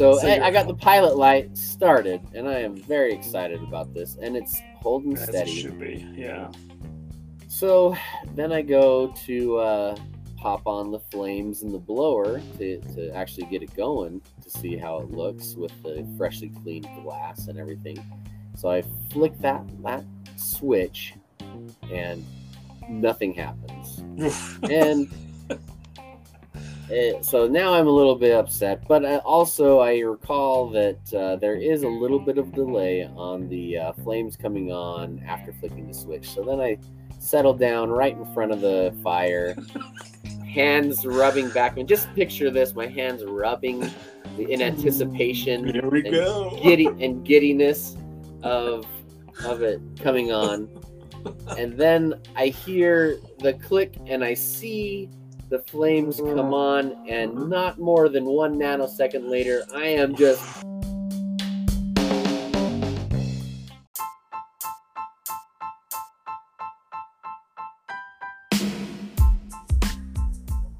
So, So I, I got the pilot light started, and I am very excited about this, and it's holding As it steady. should be. Yeah. So then I go to uh, pop on the flames in the blower to, to actually get it going to see how it looks with the freshly cleaned glass and everything. So I flick that that switch, and nothing happens. And it, so now I'm a little bit upset, but I, also I recall that uh, there is a little bit of delay on the uh, flames coming on after flicking the switch. So then I settled down right in front of the fire, hands rubbing back. And just picture this: my hands rubbing in anticipation Here we and go. giddy and giddiness of of it coming on and then i hear the click and i see the flames come on and not more than one nanosecond later i am just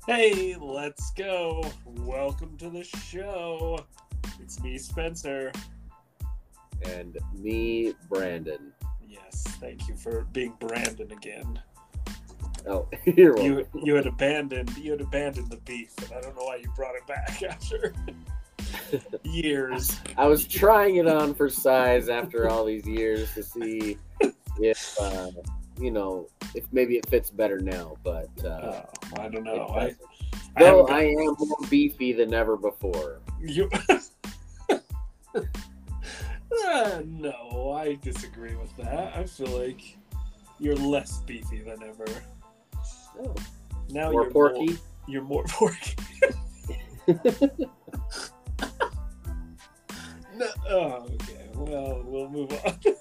Hey, let's go. Welcome to the show. It's me, Spencer. and me brandon Yes, thank you for being Brandon again. Oh welcome. You you had abandoned you had abandoned the beef, and I don't know why you brought it back after years. i was trying it on for size after all these years to see if uh, you know if maybe it fits better now but uh, Oh, I don't know. I. I Though I am more beefy than ever before. You. Uh, no, I disagree with that. I feel like you're less beefy than ever. Oh, Now more you're porky. More, you're more porky. no, oh, okay. Well, we'll move on.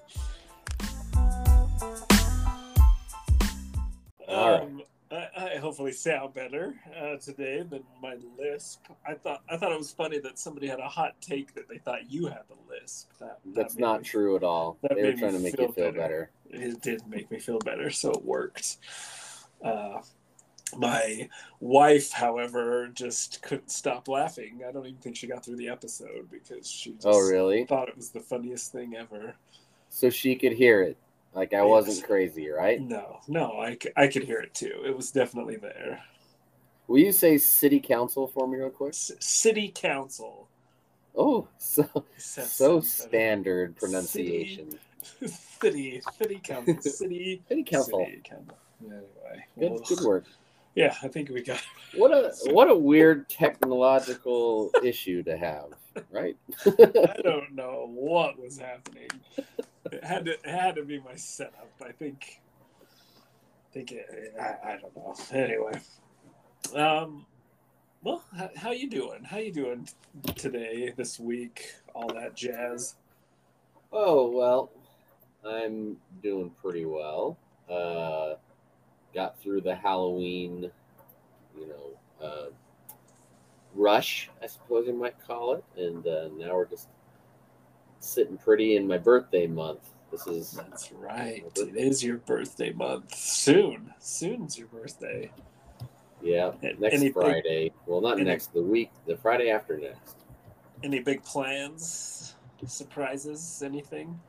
All right. um, I, I hopefully sound better uh, today than my lisp. I thought I thought it was funny that somebody had a hot take that they thought you had the lisp. That, that That's not me- true at all. They were trying to make you feel better. better. It did make me feel better, so it worked. Uh, my wife, however, just couldn't stop laughing. I don't even think she got through the episode because she just Oh, really? thought it was the funniest thing ever. So she could hear it. Like I Yes. wasn't crazy, right? No, no, I, I could hear it too. It was definitely there. Will you say city council for me real quick? C- City Council. Oh, so so standard pronunciation. City, City Council, City, City council. City Council. Anyway, Good, well, good work. Yeah, I think we got. What a what a weird technological issue to have, right? I don't know what was happening. It had to, it had to be my setup. I think. I think it, I, I don't know. Anyway, um, well, how, how you doing? How you doing today, this week, all that jazz? Oh well, I'm doing pretty well. Uh, got through the Halloween, you know, uh, rush, I suppose you might call it, and uh, now we're just sitting pretty in my birthday month. This is That's right. It is your birthday month. Soon, soon's your birthday. yeah, next Friday. Well, not any- next, the week, the Friday after next. Any big plans? Surprises? Anything?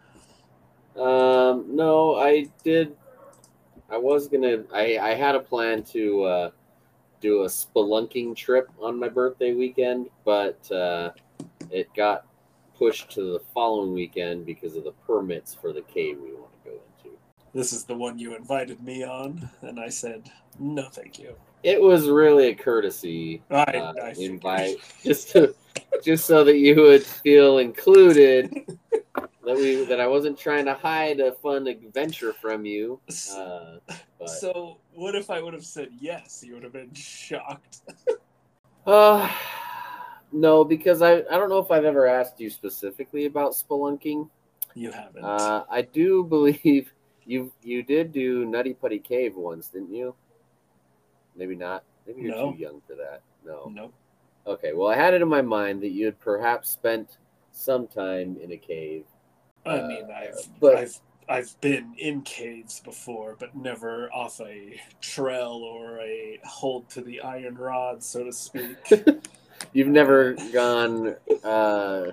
Um, no, I did. I was gonna. I I had a plan to uh, do a spelunking trip on my birthday weekend, but uh, it got pushed to the following weekend because of the permits for the cave we want to go into. This is the one you invited me on, and I said no, thank you. It was really a courtesy I, uh, I invite, just to, just so that you would feel included. that we that I wasn't trying to hide a fun adventure from you. Uh, but So what if I would have said yes? You would have been shocked. uh, no, because I I don't know if I've ever asked you specifically about spelunking. You haven't. Uh, I do believe you you did do Nutty Putty Cave once, didn't you? Maybe not. Maybe you're No. too young for that. No. nope. Okay. Well, I had it in my mind that you had perhaps spent some time in a cave. I Uh, mean, I've, but- I've, I've been in caves before, but never off a trail or a hold to the iron rod, so to speak. You've never gone uh,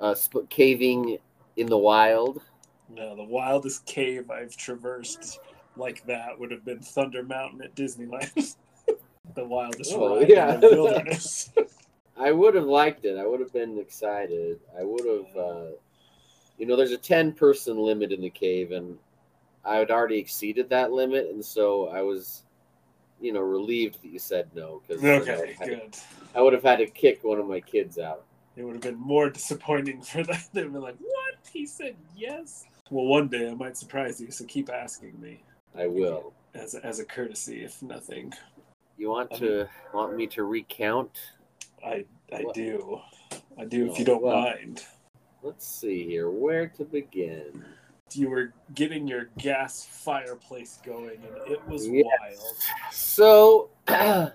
uh, sp- caving in the wild. no, the wildest cave I've traversed like that would have been Thunder Mountain at Disneyland. the wildest Oh, ride yeah. in the wilderness. I would have liked it. I would have been excited. I would have, uh, you know, there's a 10 person limit in the cave, and I had already exceeded that limit. And so I was, you know, relieved that you said no because okay, I, good. I would have had to kick one of my kids out. It would have been more disappointing for them. They'd been like, "What? He said yes." Well, one day I might surprise you, so keep asking me I will. as a, as a courtesy, if nothing. You want to want me to recount? I I What? do, I do. if oh, you Oh, don't well. mind. Let's see here. Where to begin? You were getting your gas fireplace going, and it was Yes. wild. So,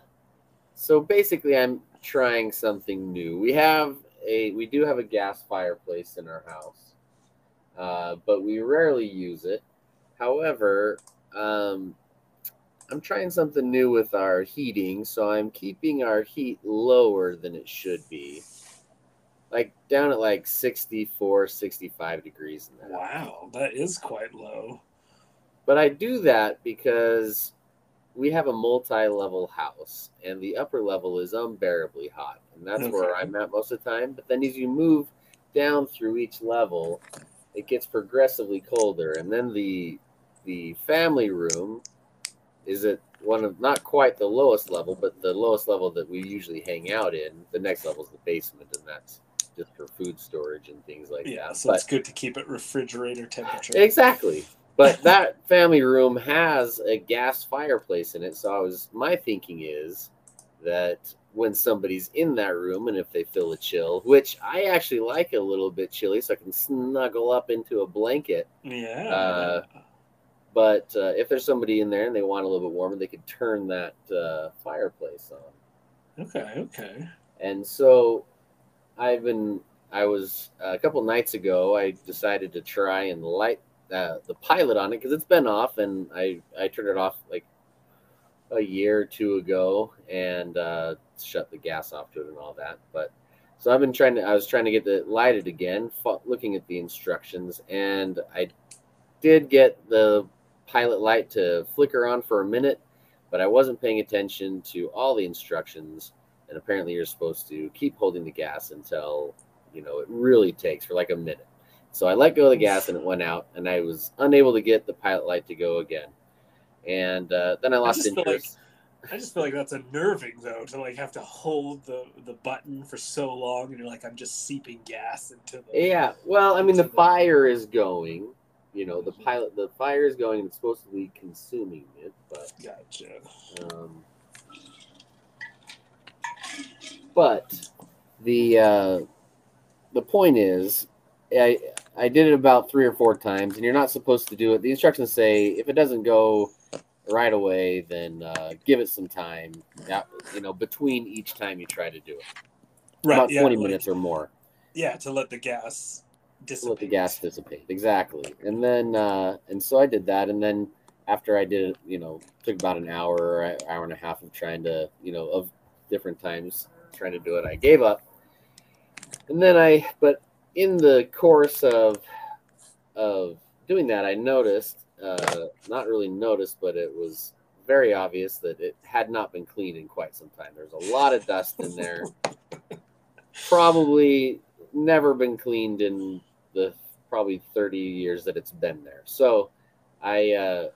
so basically, I'm trying something new. We have a, we do have a gas fireplace in our house, uh, but we rarely use it. However, um, I'm trying something new with our heating, so I'm keeping our heat lower than it should be, like down at like 64, 65 degrees. In that. Wow, that is quite low. But I do that because we have a multi-level house, and the upper level is unbearably hot, and that's where I'm at most of the time. But then as you move down through each level, it gets progressively colder, and then the the family room is at one of not quite the lowest level, but the lowest level that we usually hang out in. The next level is the basement, and that's just for food storage and things like Yeah, that. so But- it's good to keep it refrigerator temperature. Exactly. But that family room has a gas fireplace in it. So I was my thinking is that when somebody's in that room and if they feel a chill, which I actually like a little bit chilly, so I can snuggle up into a blanket. Yeah. Uh, But uh, if there's somebody in there and they want a little bit warmer, they could turn that uh, fireplace on. okay. Okay. And so I've been, I was a couple nights ago, I decided to try and light uh, the pilot on it because it's been off and I, I turned it off like a year or two ago and uh, shut the gas off to it and all that. But so I've been trying to, I was trying to get it lighted again, looking at the instructions, and I did get the pilot light to flicker on for a minute, but I wasn't paying attention to all the instructions and apparently you're supposed to keep holding the gas until you know it really takes for like a minute. So i let go of the gas and it went out and i was unable to get the pilot light to go again. And uh, then i lost feel interest. I just feel like that's unnerving though to like have to hold the the button for so long and you're like I'm just seeping gas into the yeah well i mean the fire is going you know the pilot the fire is going and it's supposed to be consuming it but Gotcha. Um, but the uh, the point is, I I did it about three or four times, and you're not supposed to do it. The instructions say if it doesn't go right away, then uh, give it some time. Yeah, you know, between each time you try to do it, Right. about yeah, twenty like- minutes or more. Yeah, to let the gas to dissipate. let the gas dissipate exactly and then uh and so i did that and then after i did it you know took about an hour or an hour and a half of trying to you know of different times trying to do it i gave up and then i but in the course of of doing that i noticed uh not really noticed but it was very obvious that it had not been cleaned in quite some time there's a lot of dust in there probably never been cleaned in the probably 30 years that it's been there. So I uh,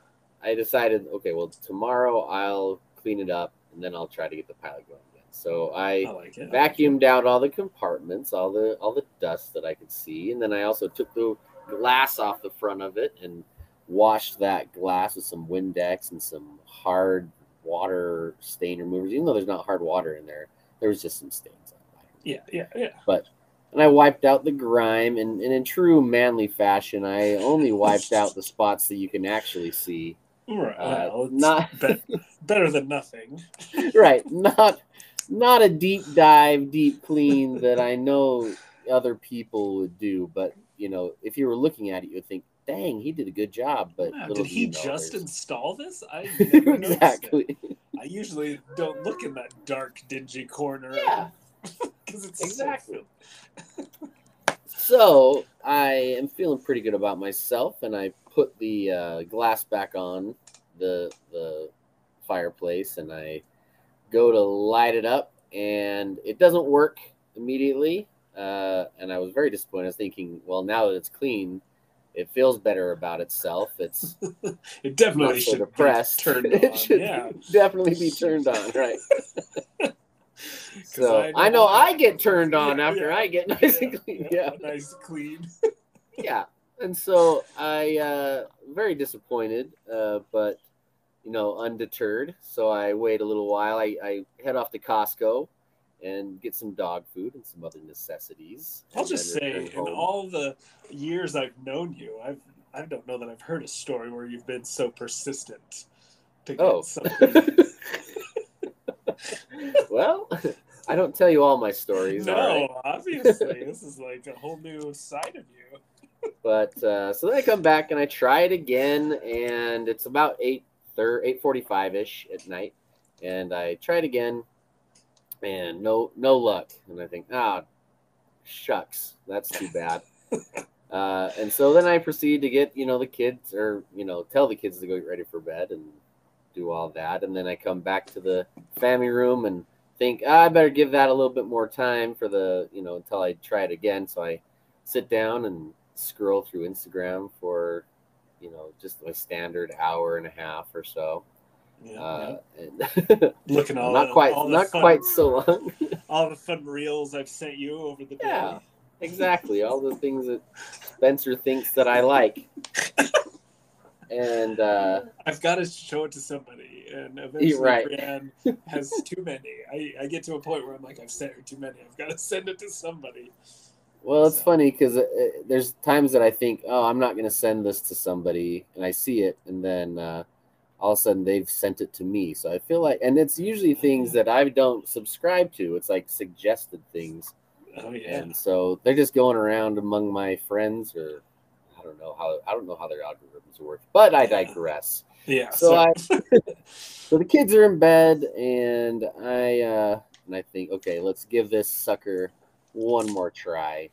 I decided, okay, well tomorrow I'll clean it up and then I'll try to get the pilot going. So I I like vacuumed out all the compartments, all the all the dust that I could see, and then I also took the glass off the front of it and washed that glass with some Windex and some hard water stain removers. Even though there's not hard water in there, there was just some stains on it. Yeah, yeah, yeah. But and I wiped out the grime, and, and in true manly fashion, I only wiped out the spots that you can actually see. Right. Uh, well, not be- better than nothing. right, not not a deep dive, deep clean that I know other people would do. But you know, if you were looking at it, you would think, dang, he did a good job. But Yeah, did he just there's- install this? I never noticed it. exactly. I usually don't look in that dark, dingy corner. Yeah. because it's Exactly. So So I am feeling pretty good about myself, and I put the uh, glass back on the the fireplace, and I go to light it up, and it doesn't work immediately. Uh, and I was very disappointed. I was thinking, well, now that it's clean, it feels better about itself. It's it definitely should depressed. be turned it should yeah. definitely be turned on, right? so I know I know I get turned on Yeah, after yeah, I get nice and clean. Yeah. Nice clean. yeah and so i uh very disappointed uh but you know undeterred so i wait a little while i, I head off to costco and get some dog food and some other necessities I'll just say, in all the years I've known you, I've I don't know that I've heard a story where you've been so persistent to get Oh. something. well i don't tell you all my stories all right? no, obviously, this is like a whole new side of you. but uh, so then I come back and I try it again, and it's about eight eight forty five ish at night, and I try it again, and no no luck, and I think ah shucks that's too bad. uh, and so then I proceed to get you know the kids or you know tell the kids to go get ready for bed and do all that, and then I come back to the family room and think ah, I better give that a little bit more time for the you know until I try it again. So I sit down and scroll through Instagram for you know just a standard hour and a half or so. Yeah, Uh, yeah. Looking all not quite all not fun- quite so long. all the fun reels I've sent you over the day. Yeah. exactly all the things that Spencer thinks that I like. And uh, I've got to show it to somebody, and eventually right. Brienne has too many. I, I get to a point where I'm like, I've sent her too many. I've got to send it to somebody. Well, it's funny because there's times that I think, oh, I'm not going to send this to somebody, and I see it, and then uh, all of a sudden they've sent it to me. So I feel like, and it's usually things that I don't subscribe to. It's like suggested things, Oh yeah, and so they're just going around among my friends, or I don't know how I don't know how their algorithms work. But I digress. yeah. So I, so the kids are in bed, and I uh, and I think, okay, let's give this sucker one more try.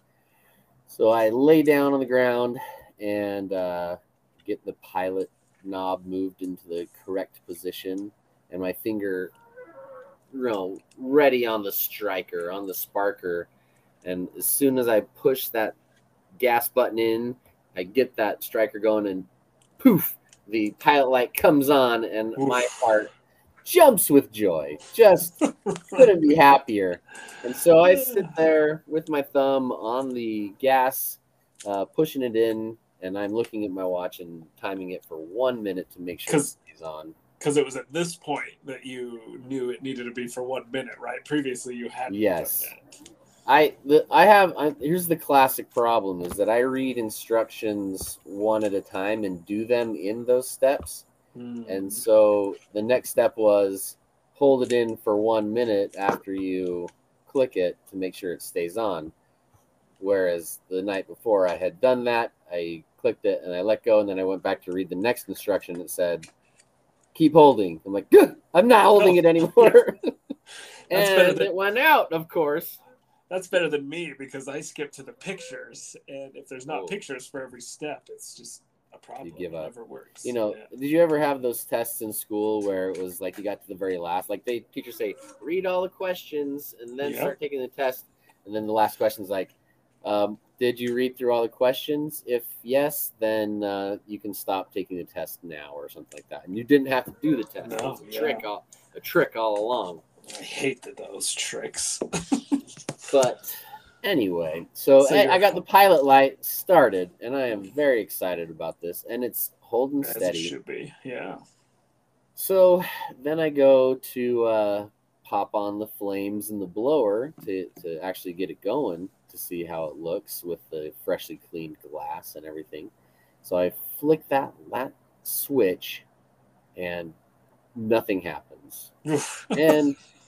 So I lay down on the ground and uh, get the pilot knob moved into the correct position, and my finger, you know, ready on the striker, on the sparker, and as soon as I push that gas button in, I get that striker going, and poof, the pilot light comes on, and Oof. my heart jumps with joy. Just couldn't be happier. And so I sit there with my thumb on the gas, uh, pushing it in, and I'm looking at my watch and timing it for one minute to make sure stays on. because it was at this point that you knew it needed to be for one minute, right? Previously, you hadn't. Yes. Done that. I the, I have I, here's the classic problem is that I read instructions one at a time and do them in those steps. Hmm. And so the next step was hold it in for one minute after you click it to make sure it stays on. Whereas the night before I had done that, I clicked it and I let go, and then I went back to read the next instruction that said, keep holding. I'm like, good, I'm not holding it anymore. And than- it went out, of course. That's better than me because I skip to the pictures, and if there's not Oh. pictures for every step, it's just a problem. give it up. never works. You know, Yeah. did you ever have those tests in school where it was like you got to the very last, like they teachers say, read all the questions and then start taking the test, and then the last question's like, um, did you read through all the questions? If yes, then uh, you can stop taking the test now, or something like that. And you didn't have to do the test. No, it was a yeah. trick, all, a trick all along. I hate those tricks. But anyway, so, So I, I got the pilot light started, and I am very excited about this, and it's holding As it steady. should be. Yeah. So then I go to uh, pop on the flames in the blower to, to actually get it going to see how it looks with the freshly cleaned glass and everything. So I flick that that switch and nothing happens. And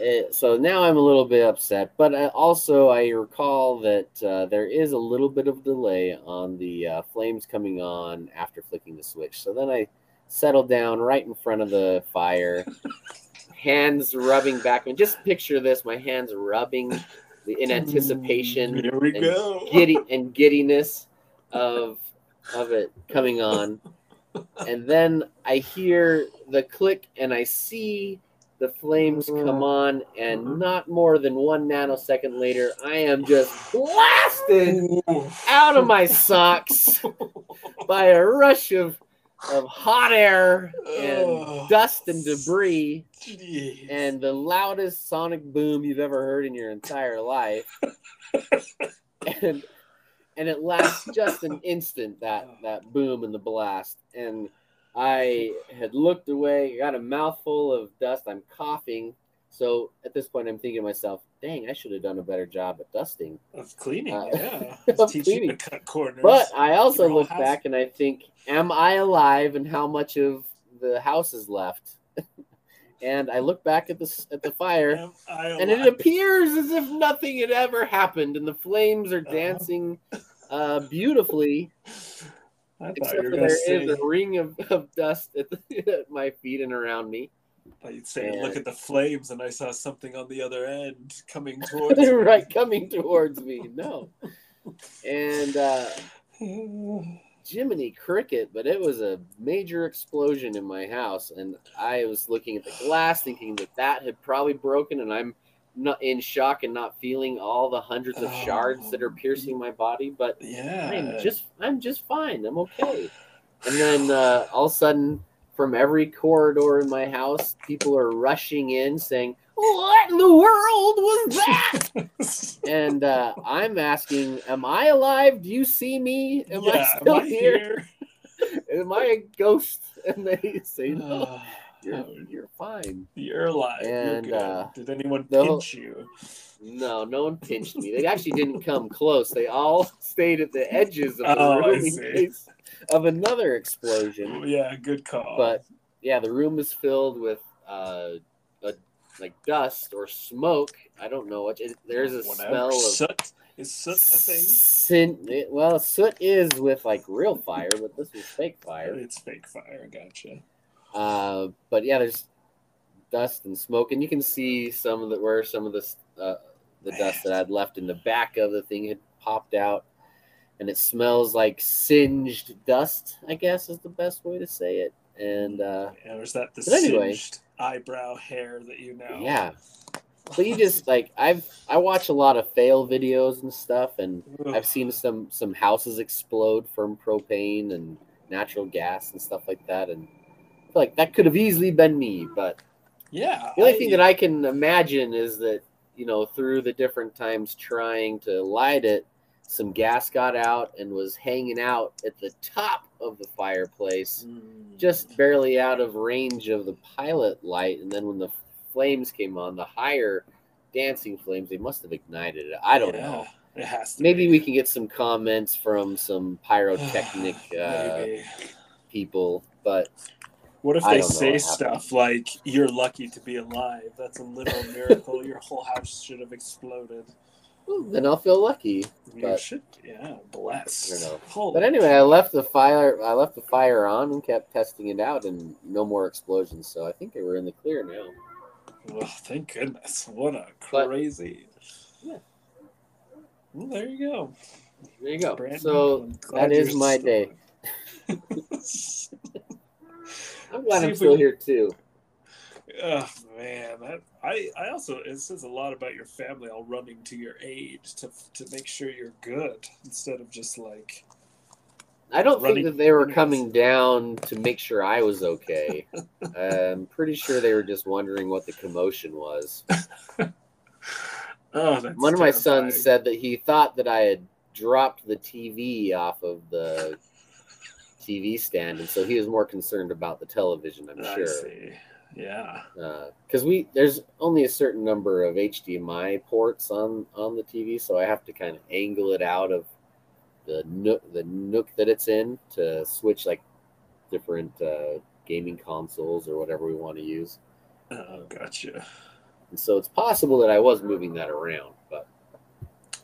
Eh, so now I'm a little bit upset, but I, also I recall that uh, there is a little bit of delay on the uh, flames coming on after flicking the switch. So then I settled down right in front of the fire, hands rubbing back. And just picture this: my hands rubbing in anticipation Here we and go. giddy and giddiness of of it coming on and then i hear the click and i see the flames come on and not more than one nanosecond later i am just blasted out of my socks by a rush of of hot air and dust and debris and the loudest sonic boom you've ever heard in your entire life. and and it lasts just an instant that that boom and the blast. And I had looked away, got a mouthful of dust. I'm coughing. So at this point, I'm thinking to myself, "Dang, I should have done a better job at dusting." of cleaning, Uh, yeah. of cleaning. to cut corners. But I also look house- back and I think, "Am I alive? And how much of the house is left?" and I look back at the at the fire. And it appears as if nothing had ever happened and the flames are Uh-huh. dancing uh, beautifully I thought except you were there gonna is a ring of, of dust at, the, at my feet and around me I thought you'd say, Yeah. look at the flames, and I saw something on the other end coming towards me. right coming towards me no and uh, Jiminy Cricket, but it was a major explosion in my house, and I was looking at the glass, thinking that that had probably broken, and I'm not in shock and not feeling all the hundreds of shards that are piercing my body. But yeah. I'm just, I'm just fine. I'm okay. And then uh, all of a sudden, from every corridor in my house, people are rushing in, saying, "What in the world was that?" and uh, I'm asking, "Am I alive? Do you see me? Am yeah, I still am I here? Am I a ghost?" And they say, "No, you're you're fine." You're alive. And, You're good. uh, Did anyone the- pinch you? No, no one pinched me. They actually didn't come close. They all stayed at the edges of the Oh, room in case of another explosion. Yeah, good call. But yeah, the room is filled with uh, a, like dust or smoke. I don't know what. It, there's a Whatever. smell of soot. Is soot a thing? Sin, well, soot is with like real fire, but this was fake fire. It's fake fire. Gotcha. Uh, but yeah, there's dust and smoke, and you can see some of the where some of this uh, the dust that I'd left in the back of the thing had popped out, and it smells like singed dust. I guess is the best way to say it. And uh, Yeah, is that the But anyway. singed eyebrow hair that you know? yeah, but you just like I've I watch a lot of fail videos and stuff, and. I've seen some some houses explode from propane and natural gas and stuff like that, and like that could have easily been me. But Yeah. the only thing that I can imagine is that you know through the different times trying to light it, some gas got out and was hanging out at the top of the fireplace, Mm. just barely out of range of the pilot light, and then when the flames came on, the higher dancing flames, they must have ignited it. I don't Yeah, know. It has to. Maybe be. we can get some comments from some pyrotechnic uh, people, but What if they say happened. stuff like "You're lucky to be alive"? That's a little miracle. Your whole house should have exploded. well, then I'll feel lucky. You But- should, yeah, blessed. I don't know. But anyway, I left the fire. I left the fire on and kept testing it out, and no more explosions. So I think we're in the clear now. Well, thank goodness. What a But- crazy. Yeah. Well, there you go. There you go. Brandon, so that is my still day. I'm glad I'm still we- here too. Oh man, that, I I also it says a lot about your family all running to your aid to to make sure you're good instead of just like I don't think that they were coming down to make sure I was okay. I'm pretty sure they were just wondering what the commotion was. oh that's One of my terrifying. sons said that he thought that I had dropped the TV off of the TV stand, and so he was more concerned about the television. I'm I sure. see. Yeah. because we there's only a certain number of HDMI ports on on the TV, so I have to kind of angle it out of the nook the nook that it's in to switch like different uh, gaming consoles or whatever we want to use. Oh, gotcha. And so it's possible that I was moving that around, but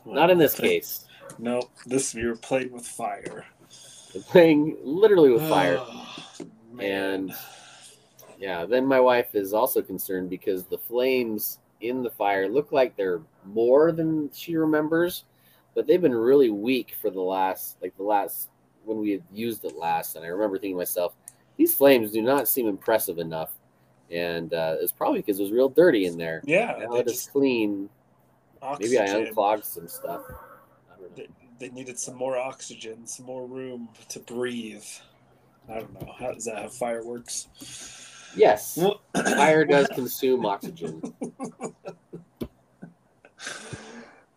not in this case. No, this you were playing with fire. Playing literally with fire. Oh, And- Yeah, then my wife is also concerned because the flames in the fire look like they're more than she remembers, but they've been really weak for the last, like the last, when we had used it last. And I remember thinking to myself, these flames do not seem impressive enough. And uh, it's probably because it was real dirty in there. yeah, Now it's just clean, maybe I unclogged some stuff. I don't know. They, needed some more oxygen, some more room to breathe. I don't know. How does that have fireworks? Yes, fire does consume oxygen.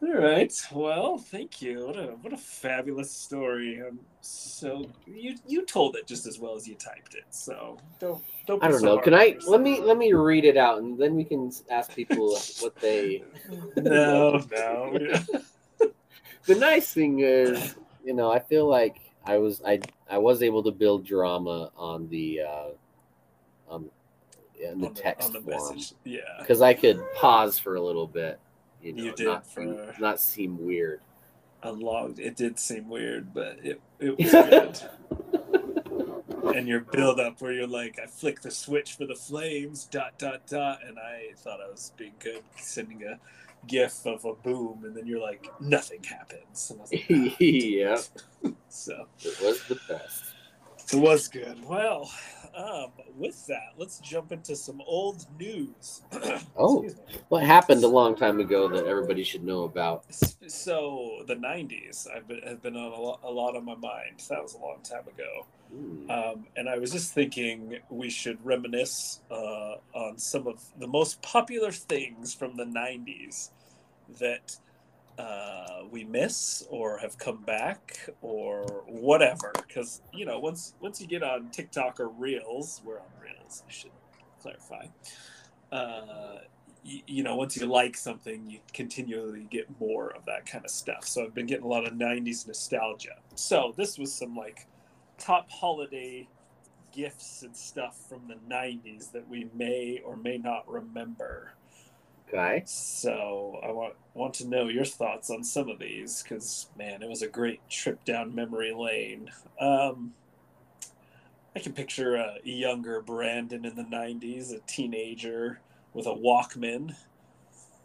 All right. Well, thank you. What a what a fabulous story. I'm so you you told it just as well as you typed it. So don't don't. I don't so know. Can I let me let me read it out and then we can ask people what they. No, no. The nice thing is, you know, I feel like I was I I was able to build drama on the uh on in the on text on the form message. Yeah. because I could pause for a little bit. You know, You did not for- not seem weird. Unlogged. It did seem weird, but it it was good. and your build up where you're like, I flick the switch for the flames, dot dot dot, and I thought I was being good, sending a gif of a boom, and then you're like, nothing happens. And I was like, "Ah." yeah, so it was the best. it was good. Well, um, with that, let's jump into some old news. Oh. What happened a long time ago that everybody should know about? So the '90s, I've been have been on a lot, a lot on my mind. That was a long time ago. Hmm. Um, and I was just thinking we should reminisce uh, on some of the most popular things from the 90s that uh, we miss or have come back or whatever. Because, you know, once once you get on TikTok or Reels, we're on Reels, I should clarify. Uh, you know, once you like something, you continually get more of that kind of stuff. So I've been getting a lot of 90s nostalgia. So this was some like top holiday gifts and stuff from the 90s that we may or may not remember. Okay. So I want want to know your thoughts on some of these because man, it was a great trip down memory lane. Um, I can picture a younger Brandon in the '90s, a teenager with a Walkman,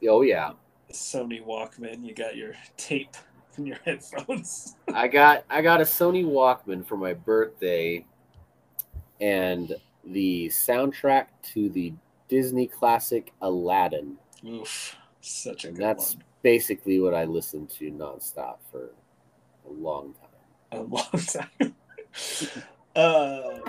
Oh yeah. Sony Walkman. You got your tape and your headphones. I got I got a Sony Walkman for my birthday, and the soundtrack to the Disney classic Aladdin. Oof, such a And good that's one. basically what I listened to nonstop for a long time. a long time. uh,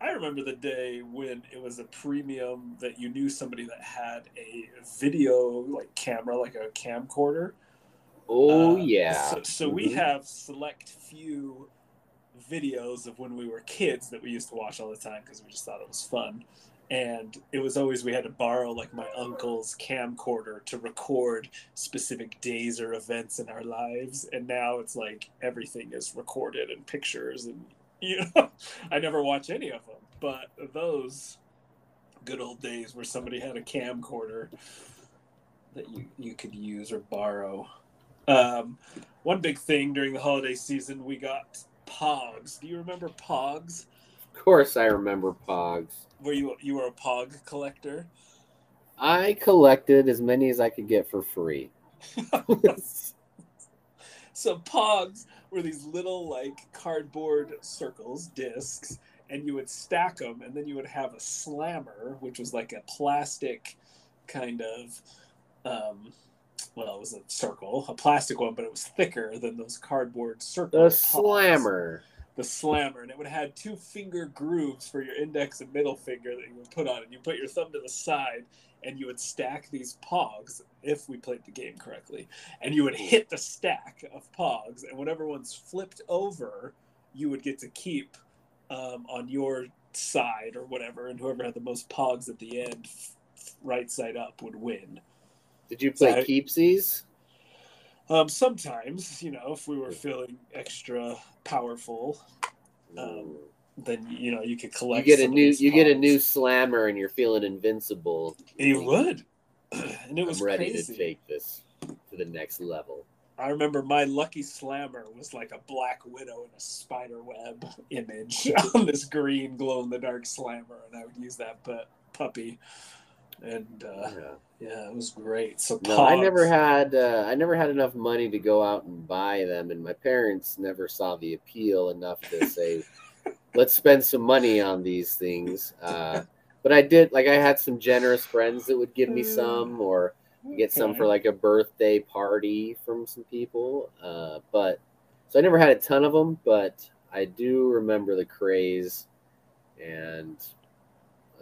I remember the day when it was a premium that you knew somebody that had a video like camera, like a camcorder. Oh Uh, yeah. So, so we Mhm. have select few videos of when we were kids that we used to watch all the time because we just thought it was fun. And it was always we had to borrow like my uncle's camcorder to record specific days or events in our lives. And now it's like everything is recorded in pictures, and you know, I never watch any of them. But those good old days where somebody had a camcorder that you you could use or borrow. Um, one big thing during the holiday season, we got Pogs. Do you remember Pogs? Of course, I remember Pogs. Were you you were a Pog collector? I collected as many as I could get for free. So Pogs were these little like cardboard circles, discs, and you would stack them, and then you would have a slammer, which was like a plastic kind of, um, well, it was a circle, a plastic one, but it was thicker than those cardboard circles. the slammer. the slammer, and it would have two finger grooves for your index and middle finger that you would put on, and you put your thumb to the side, and you would stack these pogs if we played the game correctly, and you would hit the stack of pogs, and whatever one's flipped over, you would get to keep um, on your side or whatever, and whoever had the most pogs at the end, right side up, would win. Did you So play I- keepsies? Um, sometimes, you know, if we were feeling extra powerful, Um, then you know you could collect. you get a new you get a new slammer and you're feeling invincible. You would. and it was I'm ready crazy. to take this to the next level. I remember my lucky slammer was like a black widow in a spider web image on this green glow in the dark slammer, and I would use that but puppy. And uh, Yeah. yeah, it was great. So No, I never had uh, I never had enough money to go out and buy them, and my parents never saw the appeal enough to say, "Let's spend some money on these things." Uh, but I did like I had some generous friends that would give me Mm. some, or get some for like a birthday party from some people. Uh, but so I never had a ton of them, but I do remember the craze, and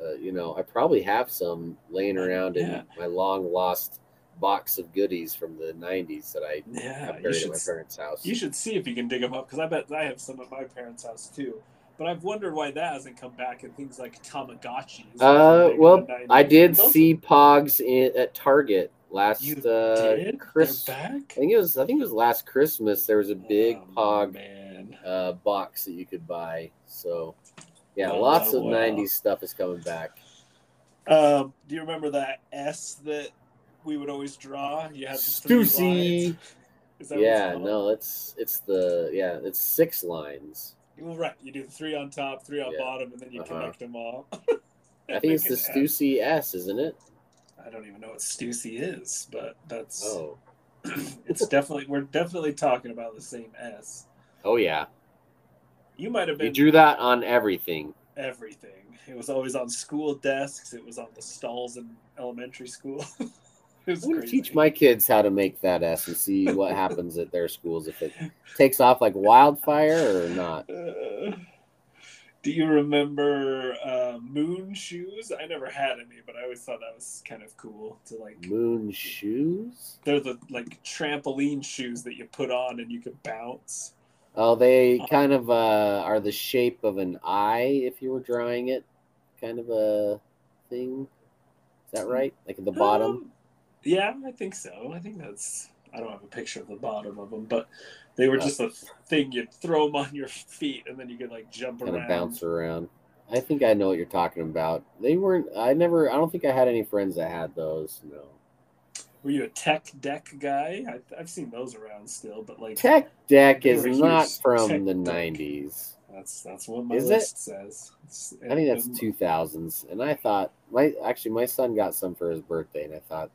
uh, you know I probably have some laying around Yeah. in my long lost box of goodies from the '90s that I Yeah, buried should at my parents' house. You should see if you can dig them up because I bet I have some at my parents' house too. But I've wondered why that hasn't come back in things like Tamagotchis. Uh, well, I did see Pogs in, at Target last You uh, did? I think it was. I think it was last Christmas. There was a big Oh, Pog man. uh, box that you could buy. So, yeah, Wow, lots of wow. '90s stuff is coming back. Um, do you remember that S that we would always draw? You had the three Stussy. lines. Is that Yeah, called? no, it's it's the yeah, it's six lines. Well, right. You do three on top, three on Yeah. bottom, and then you Uh-huh. connect them all. I think it's the Make S. Stussy S, isn't it? I don't even know what Stussy is, but that's Oh, it's definitely we're definitely talking about the same S. oh yeah. You might have been. You drew that on everything. everything. It was always on school desks. It was on the stalls in elementary school. it was I'm gonna teach my kids how to make that S and see what happens at their schools if it takes off like wildfire or not. Uh, do you remember uh, moon shoes? I never had any, but I always thought that was kind of cool to like. Moon shoes? They're the like trampoline shoes that you put on and you can bounce. Oh, they kind of uh, are the shape of an eye if you were drawing it, kind of a thing. Is that right? Like at the bottom? Um, yeah, I think so. I think that's. I don't have a picture of the bottom of them, but they were Oh. just a thing. You'd throw them on your feet, and then you could like jump kind around. of bounce around. I think I know what you're talking about. They weren't. I never. I don't think I had any friends that had those. No. Were you a tech deck guy? I, I've seen those around still, but like Tech Deck is not from the '90s. that's that's what my Is it? list says. It's- I think that's um, 2000s. And I thought my actually my son got some for his birthday, and I thought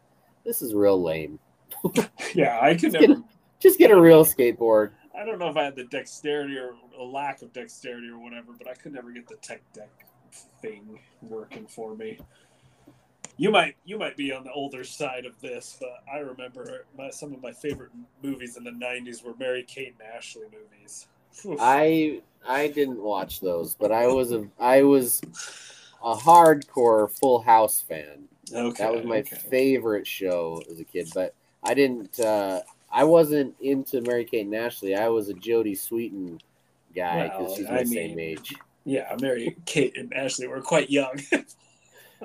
this is real lame. Yeah, I could Let's get never. Just get a real skateboard. I don't know if I had the dexterity or a lack of dexterity or whatever, but I could never get the tech deck thing working for me. You might you might be on the older side of this, but I remember my, some of my favorite movies in the '90s were Mary Kate and Ashley movies. Oof. I I didn't watch those, but I was a I was a hardcore Full House fan. okay, That was my okay. favorite show as a kid, but I didn't. Uh, I wasn't into Mary Kate and Ashley. I was a Jodie Sweetin guy because Well, she's I my mean- age. Yeah, Mary Kate and Ashley were quite young.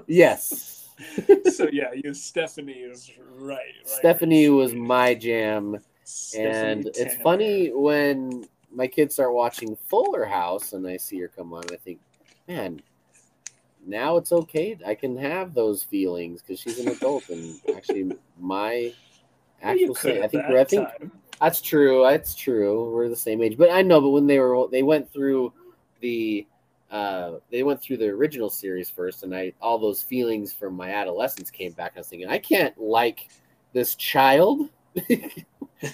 Yes, so yeah, you Stephanie is right. right Stephanie was my jam, Stephanie and it's funny when my kids start watching Fuller House and I see her come on. I think, man, now it's okay. I can have those feelings because she's an adult, and actually, my Well, actual could I think I think time. That's true. That's true. We're the same age, but I know. But when they were, they went through the, uh, they went through the original series first, and I all those feelings from my adolescence came back. I was thinking, I can't like this child.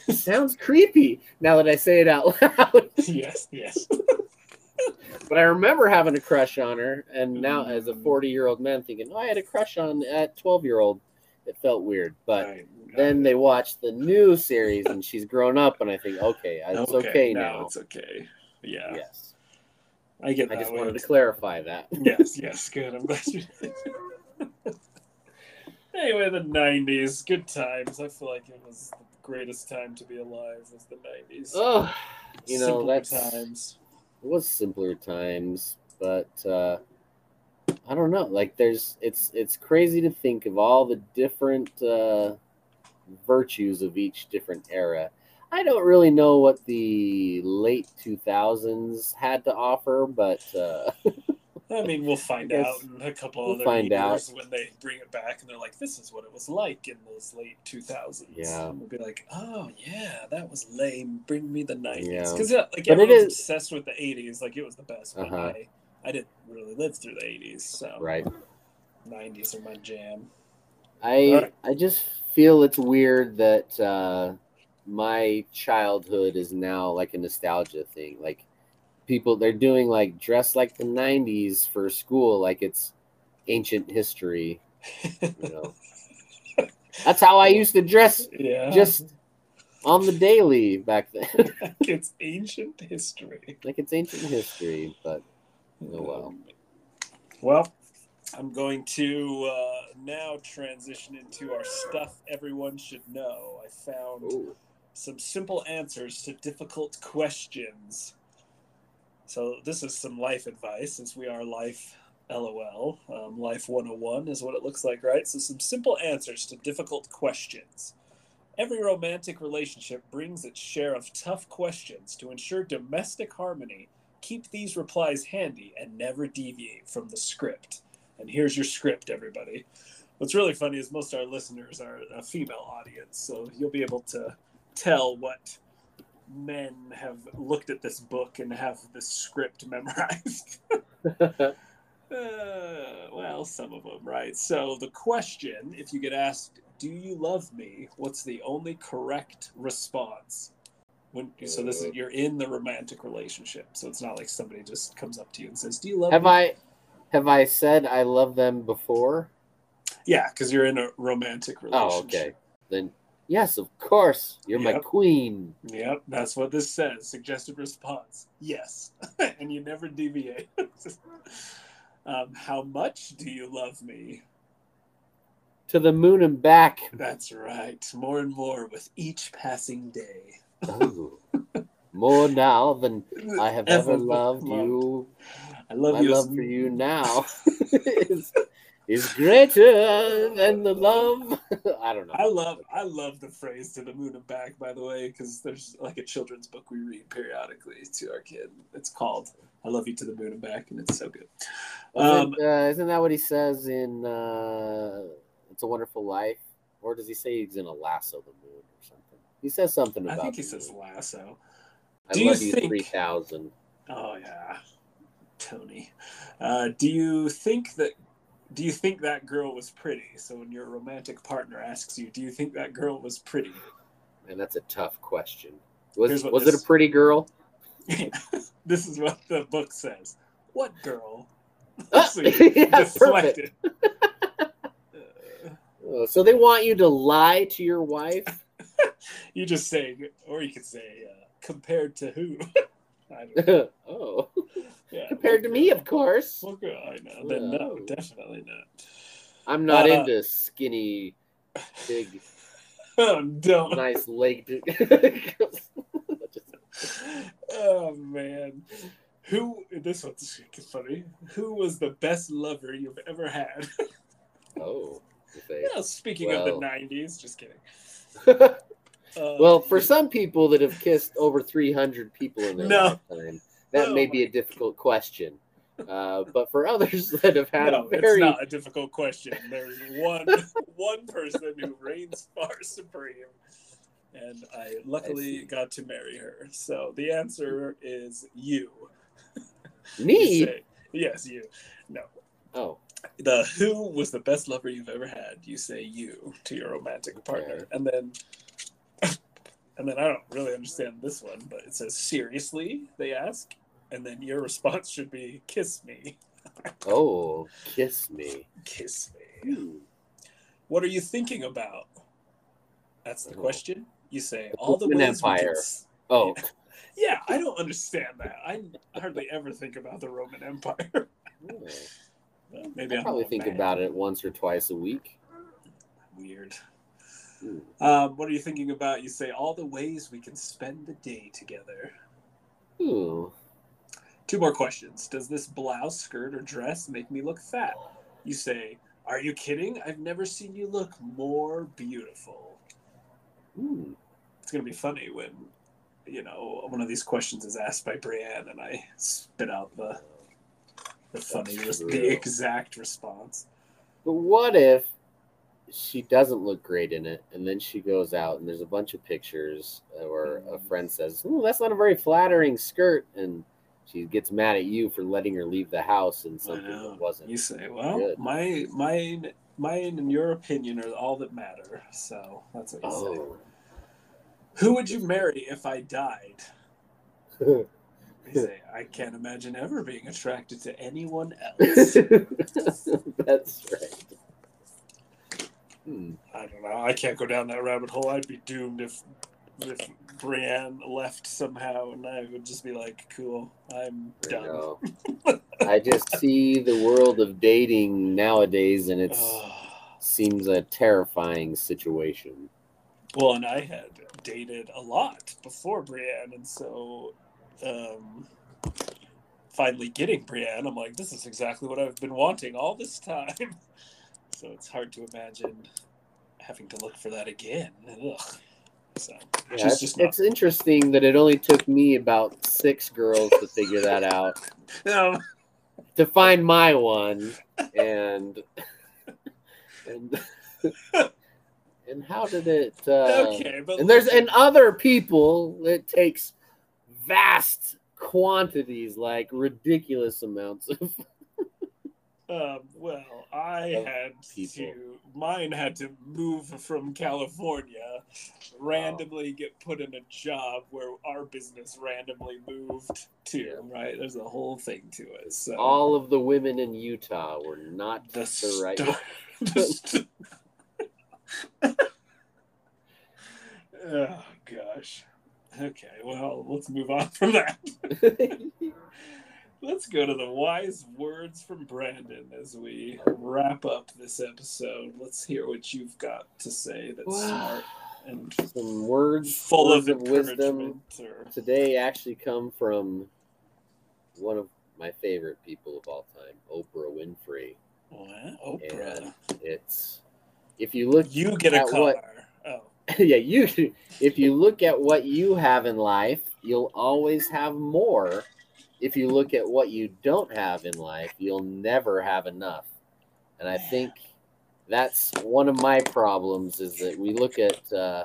Sounds creepy now that I say it out loud. yes, yes. but I remember having a crush on her, and now as a forty-year-old man, thinking, oh, I had a crush on that twelve-year-old. It felt weird, but. Right. then they watch the new series and she's grown up and i think okay it's okay, now It's okay. Yeah, yes I get i just way. wanted to clarify that yes, yes, good. I'm glad you did. anyway, the '90s, good times. I feel like it was the greatest time to be alive. Was the '90s? oh you know Simpler that's times. it was simpler times but uh i don't know like there's it's it's crazy to think of all the different uh virtues of each different era i don't really know what the late 2000s had to offer but uh I mean, we'll find out in a couple We'll other years when they bring it back and they're like, "This is what it was like in those late 2000s." Yeah. and we'll be like, "Oh yeah, that was lame. Bring me the 90s." Yeah. Because like But everyone's is- obsessed with the 80s, like it was the best. But Uh-huh. I, I didn't really live through the 80s, so Right. 90s are my jam. I Alright. I just feel it's weird that uh, my childhood is now like a nostalgia thing. Like people, they're doing like dress like the '90s for school, like it's ancient history. You know, that's how I used to dress, yeah, just on the daily back then. it's ancient history. like it's ancient history, but Oh, well. Well, I'm going to uh, now transition into our stuff everyone should know. I found Ooh. Some simple answers to difficult questions. So, this is some life advice since we are life LOL. Um, life 101 is what it looks like, right? So, some simple answers to difficult questions. Every romantic relationship brings its share of tough questions to ensure domestic harmony. Keep these replies handy and never deviate from the script. And here's your script, everybody. What's really funny is most of our listeners are a female audience, so you'll be able to tell what men have looked at this book and have this script memorized. Uh, well, some of them, right? So the question, if you get asked, "Do you love me?" What's the only correct response? When so this is you're in the romantic relationship, so it's not like somebody just comes up to you and says, "Do you love have me?" I have I said I love them before? Yeah, because you're in a romantic relationship. Oh, okay. Then yes, of course. You're my queen. Yep, that's what this says. Suggested response: Yes, and you never deviate. um, how much do you love me? To the moon and back. That's right. More and more with each passing day. Ooh. More now than I have ever, Ever loved loved. you. I love My you. love for you now is, is greater than the love. I don't know. I love I love the phrase "to the moon and back." By the way, because there's like a children's book we read periodically to our kid. It's called "I Love You to the Moon and Back," and it's so good. Um, Isn't, uh, isn't that what he says in uh, "It's a Wonderful Life"? Or does he say he's in a lasso the moon or something? He says something about. I think he says moon. lasso. I Do you love you think- three thousand. Oh yeah, Tony. Uh, do you think that? Do you think that girl was pretty? So when your romantic partner asks you, "Do you think that girl was pretty?" And that's a tough question. Was was it a pretty girl? this is what the book says. What girl? So yeah, perfect. Uh, so they want you to lie to your wife? you just say, or you could say, uh, compared to who? I don't know. oh, Yeah, compared to me, of course. Girl? I know. Then no, definitely not. I'm not Uh, into skinny, big, Oh, don't. nice legged. oh man, who? This one's funny. Who was the best lover you've ever had? oh, okay. yeah, speaking of the '90s, just kidding. Uh, well, for some people that have kissed over 300 people in their No. lifetime, that Oh may be a difficult question. Uh, but for others that have had no, a very it's not a difficult question. There's one one person who reigns far supreme, and I luckily see. got to marry her. So the answer is you. You me, say- yes, you. No, oh, the who was the best lover you've ever had. You say you to your romantic partner, Okay. and then. And then I don't really understand this one, but it says seriously. They ask, and then your response should be kiss me, oh, kiss me. kiss me. Hmm. What are you thinking about? That's the Oh. question. You say The all the ways Empire. s- Oh, Yeah, I don't understand that. I hardly ever think about the Roman Empire. Well, Maybe I probably think man. about it once or twice a week. Weird. Hmm. Um, what are you thinking about? You say all the ways we can spend the day together. Ooh. Two more questions. Does this blouse, skirt, or dress make me look fat? You say, Are you kidding? I've never seen you look more beautiful. Hmm. It's going to be funny when, you know, one of these questions is asked by Brienne and I spit out the the funny, the exact response. But what if she doesn't look great in it, and then she goes out and there's a bunch of pictures or a friend says, "Oh, that's not a very flattering skirt," and she gets mad at you for letting her leave the house and something that wasn't. You say, well, good. my mine, mine, and your opinion are all that matter. So that's what you say. Oh. Who would you marry if I died? You say, I can't imagine ever being attracted to anyone else. That's right. Hmm. I don't know. I can't go down that rabbit hole. I'd be doomed if if Brienne left somehow, and I would just be like, "Cool, I'm I done." know. I just see the world of dating nowadays, and it seems a terrifying situation. well, and I had dated a lot before Brienne, and so um, finally getting Brienne, I'm like, "This is exactly what I've been wanting all this time." So it's hard to imagine having to look for that again. Ugh. So Yeah, it's, just it's interesting that it only took me about six girls to figure that out. no, to find my one and and and how did it uh okay, but and there's and other people it takes vast quantities like ridiculous amounts of Um, well, I of had people. to. Mine had to move from California, randomly get put in a job where our business randomly moved to. Yeah. Right, there's a whole thing to it. So all of the women in Utah were not the, the right st- oh gosh. Okay, well, let's move on from that. Let's go to the wise words from Brandon as we wrap up this episode. Let's hear what you've got to say that's Wow. smart and some words full words of wisdom. Or, today actually come from one of my favorite people of all time oprah winfrey Well, Oprah. it's if you look You get a car. what- Oh, yeah you if you look at what you have in life you'll always have more if you look at what you don't have in life you'll never have enough. And i think that's one of my problems is that we look at uh,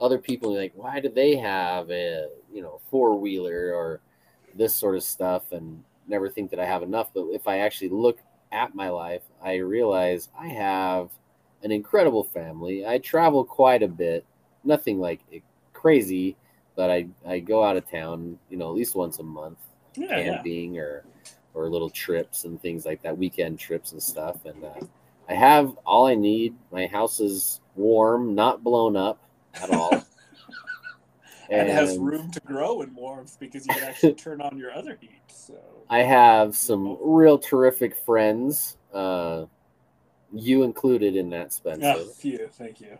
other people and like why do they have a you know four wheeler or this sort of stuff and never think that i have enough? But if i actually look at my life i realize i have an incredible family. I travel quite a bit. Nothing like crazy but i i go out of town you know at least once a month yeah, yeah. camping or or little trips and things like that weekend trips and stuff and uh, i have all i need my house is warm not blown up at all And it has room to grow in warmth because you can actually turn on your other heat. So i have some real terrific friends uh you included in that spencer phew, thank you.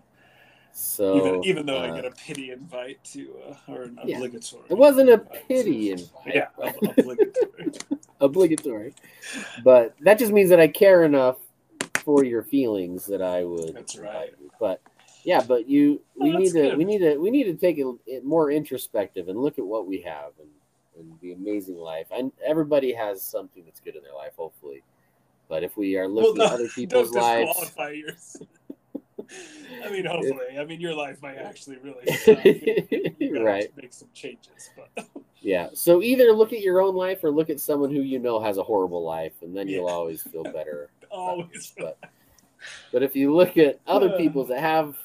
So even even though uh, I get a pity invite to uh, or an Yeah. obligatory. it wasn't a pity invite Yeah, ob- obligatory. obligatory but that just means that i care enough for your feelings that i would That's right. but yeah but you we Well, need to good. we need to we need to take it it more introspective and look at what we have and, and the amazing life and everybody has something that's good in their life hopefully but if we are looking Well, at other people's lives disqualify yours. I mean, hopefully. I mean, your life might actually really you Right. Make some changes, but yeah so either look at your own life or look at someone who you know has a horrible life and then you'll always feel better always. but but if you look at other Uh. people's that have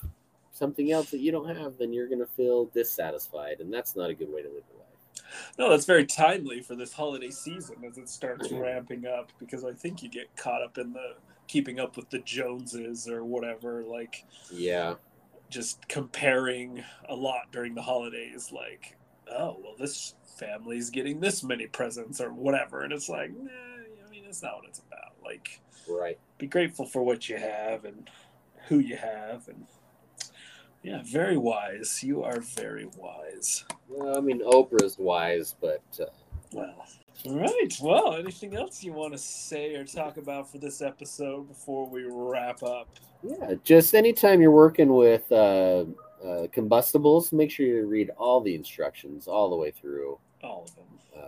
something else that you don't have, then you're gonna feel dissatisfied, and that's not a good way to live your life. No, that's very timely for this holiday season as it starts Mhm. ramping up because I think you get caught up in the keeping up with the Joneses or whatever, like Yeah, just comparing a lot during the holidays, like, oh, well, this family's getting this many presents or whatever. And it's like, nah, I mean, that's not what it's about. Like, right. be grateful for what you have and who you have. And yeah, very wise. You are very wise. Well, I mean, Oprah's wise, but uh, Well, all right. Well, anything else you want to say or talk about for this episode before we wrap up? yeah, just anytime you're working with uh, uh, combustibles, make sure you read all the instructions all the way through, All of them. uh,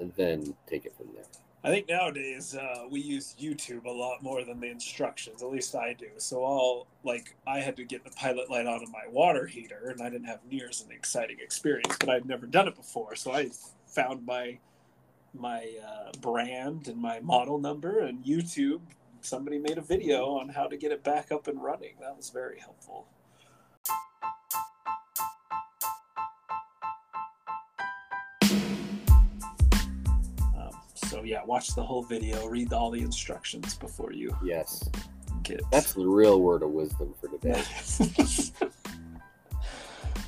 and then take it from there. I think nowadays uh, we use YouTube a lot more than the instructions. At least I do. So I'll like I had to get the pilot light on my water heater, and I didn't have near as an exciting experience, but I'd never done it before. So I found my my uh, brand and my model number, and YouTube. Somebody made a video on how to get it back up and running. That was very helpful. Um, so yeah, watch the whole video, read all the instructions before you Yes, get. that's the real word of wisdom for today.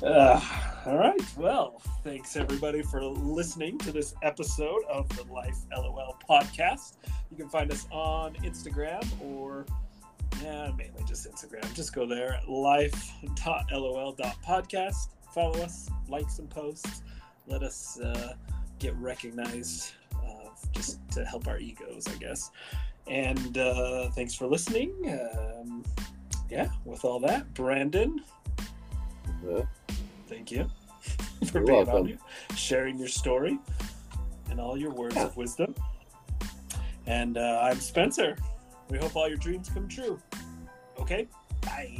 Uh, all right. Well, thanks everybody for listening to this episode of the Life LOL podcast. You can find us on Instagram or yeah, mainly just Instagram. Just go there at life.lol.podcast. Follow us, like some posts. Let us uh, get recognized uh, just to help our egos, I guess. And uh, thanks for listening. Um, yeah, with all that, Brandon, Uh, Thank you for You're being on welcome. here, sharing your story and all your words Yeah. of wisdom. And uh, I'm Spencer. We hope all your dreams come true. Okay? Bye.